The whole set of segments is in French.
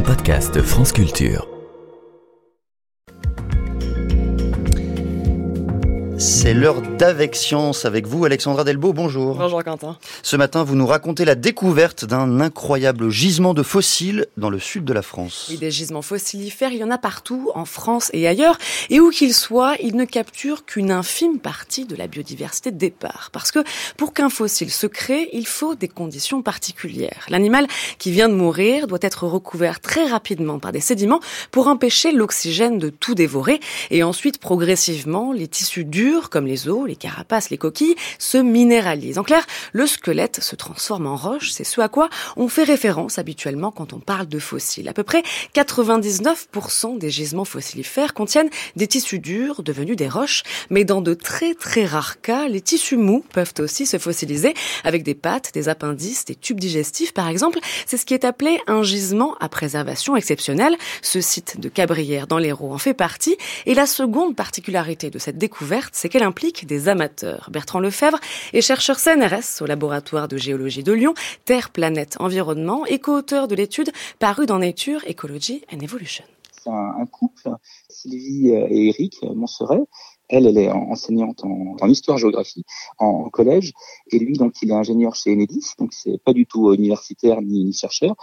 un podcast France Culture. C'est l'heure d'Avec Science avec vous, Alexandra Delbo. Bonjour. Bonjour Quentin. Ce matin, vous nous racontez la découverte d'un incroyable gisement de fossiles dans le sud de la France. Oui, des gisements fossilifères, il y en a partout, en France et ailleurs. Et où qu'ils soient, ils ne capturent qu'une infime partie de la biodiversité de départ. Parce que pour qu'un fossile se crée, il faut des conditions particulières. L'animal qui vient de mourir doit être recouvert très rapidement par des sédiments pour empêcher l'oxygène de tout dévorer. Et ensuite, progressivement, les tissus durs comme les os, les carapaces, les coquilles, se minéralisent. En clair, le squelette se transforme en roche, c'est ce à quoi on fait référence habituellement quand on parle de fossiles. À peu près 99% des gisements fossilifères contiennent des tissus durs devenus des roches, mais dans de très très rares cas, les tissus mous peuvent aussi se fossiliser avec des pattes, des appendices, des tubes digestifs par exemple. C'est ce qui est appelé un gisement à préservation exceptionnelle. Ce site de Cabrières dans l'Hérault en fait partie. Et la seconde particularité de cette découverte, c'est qu'elle implique des amateurs. Bertrand Lefebvre est chercheur CNRS au laboratoire de géologie de Lyon, Terre, Planète, Environnement et co-auteur de l'étude parue dans Nature, Ecology and Evolution. C'est un, couple, Sylvie et Eric Monseret, elle, elle est enseignante en, histoire-géographie en, collège, et lui, donc, il est ingénieur chez Enedis, donc c'est pas du tout universitaire ni, ni chercheur.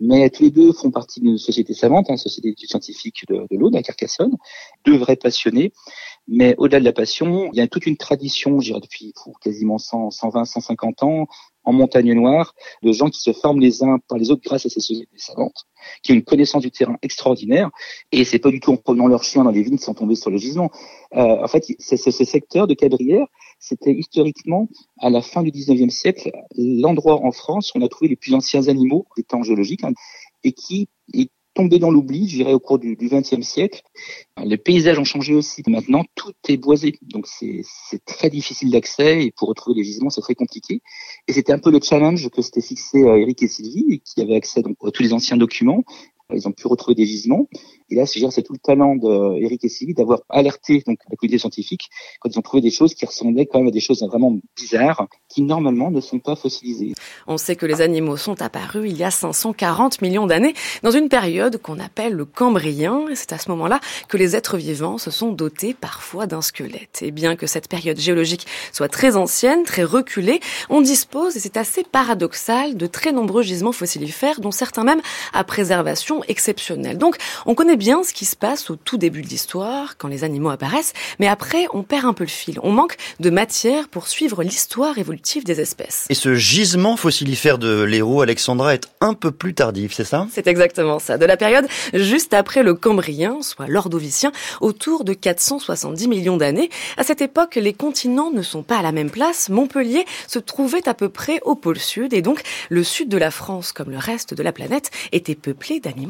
Mais tous les deux font partie d'une société savante, une hein, société d'études scientifiques de, de l'Aude à Carcassonne, deux vrais passionnés. Mais au-delà de la passion, il y a toute une tradition, je dirais depuis quasiment 100, 120, 150 ans, en montagne noire, de gens qui se forment les uns par les autres grâce à ces sociétés savantes, qui ont une connaissance du terrain extraordinaire. Et c'est pas du tout en promenant leurs chiens dans les vignes sont tombés sur le gisement. Euh, en fait, c'est ce secteur de Cabrières, c'était historiquement, à la fin du 19e siècle, l'endroit en France où on a trouvé les plus anciens animaux des temps géologiques hein, et qui tombé dans l'oubli, je dirais, au cours du XXe siècle. Les paysages ont changé aussi. Maintenant, tout est boisé. Donc, c'est très difficile d'accès et pour retrouver les gisements, c'est très compliqué. Et c'était un peu le challenge que s'était fixé euh, Eric et Sylvie, qui avaient accès donc, à tous les anciens documents. Ils ont pu retrouver des gisements. Et là, c'est tout le talent d'Eric et Sylvie d'avoir alerté donc la communauté scientifique quand ils ont trouvé des choses qui ressemblaient quand même à des choses vraiment bizarres qui normalement ne sont pas fossilisées. On sait que les animaux sont apparus il y a 540 millions d'années dans une période qu'on appelle le Cambrien. C'est à ce moment-là que les êtres vivants se sont dotés parfois d'un squelette. Et bien que cette période géologique soit très ancienne, très reculée, on dispose, et c'est assez paradoxal, de très nombreux gisements fossilifères, dont certains même à préservation exceptionnelle. Donc, on connaît bien ce qui se passe au tout début de l'histoire, quand les animaux apparaissent, mais après, on perd un peu le fil. On manque de matière pour suivre l'histoire évolutive des espèces. Et ce gisement fossilifère de l'héros, Alexandra, est un peu plus tardif, c'est ça? C'est exactement ça. De la période juste après le Cambrien, soit l'Ordovicien, autour de 470 millions d'années. À cette époque, les continents ne sont pas à la même place. Montpellier se trouvait à peu près au pôle sud, et donc le sud de la France, comme le reste de la planète, était peuplé d'animaux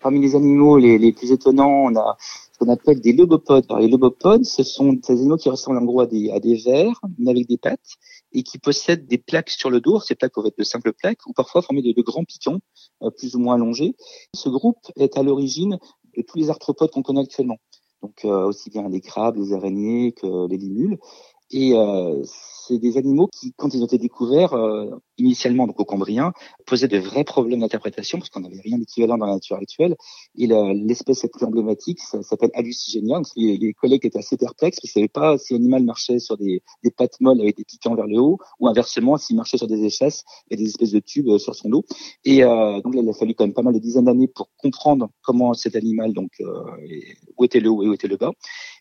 Parmi les animaux les, plus étonnants, on a ce qu'on appelle des lobopodes. Les lobopodes, ce sont des animaux qui ressemblent en gros à des, à des vers, mais avec des pattes, et qui possèdent des plaques sur le dos. Ces plaques peuvent être de simples plaques, ou parfois formées de, de grands piquants, euh, plus ou moins allongés. Ce groupe est à l'origine de tous les arthropodes qu'on connaît actuellement. Donc euh, aussi bien les crabes, les araignées que les limules. Et euh, c'est des animaux qui, quand ils ont été découverts, euh, initialement donc au Cambrien, posaient de vrais problèmes d'interprétation parce qu'on n'avait rien d'équivalent dans la nature actuelle. Et l'espèce la plus emblématique, s'appelle Hallucigenia. les, les, collègues étaient assez perplexes parce qu'ils ne savaient pas si l'animal marchait sur des, des, pattes molles avec des piquants vers le haut ou inversement s'il marchait sur des échasses et des espèces de tubes euh, sur son dos. Et euh, donc là, il a fallu quand même pas mal de dizaines d'années pour comprendre comment cet animal, donc euh, où était le haut et où était le bas.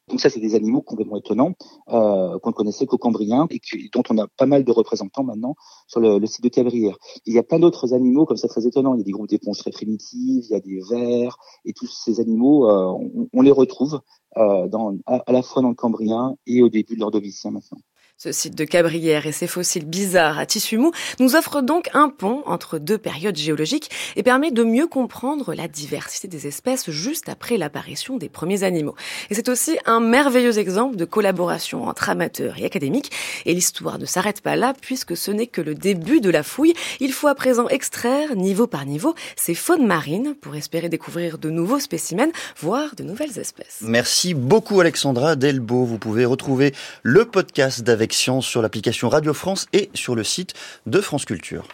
Donc ça, c'est des animaux complètement étonnants euh, qu'on ne connaissait qu'au Cambrien et dont on a pas mal de représentants maintenant sur le, site de Cabrières. Il y a plein d'autres animaux comme ça très étonnants. Il y a des groupes d'éponges très primitives, il y a des vers et tous ces animaux, euh, on, les retrouve euh, à, la fois dans le Cambrien et au début de l'Ordovicien maintenant. Ce site de Cabrières et ses fossiles bizarres à tissu mou nous offre donc un pont entre deux périodes géologiques et permet de mieux comprendre la diversité des espèces juste après l'apparition des premiers animaux. Et c'est aussi un merveilleux exemple de collaboration entre amateurs et académiques. Et l'histoire ne s'arrête pas là puisque ce n'est que le début de la fouille. Il faut à présent extraire, niveau par niveau, ces faunes marines pour espérer découvrir de nouveaux spécimens, voire de nouvelles espèces. Merci beaucoup Alexandra Delbo. Vous pouvez retrouver le podcast d'avec sur l'application Radio France et sur le site de France Culture.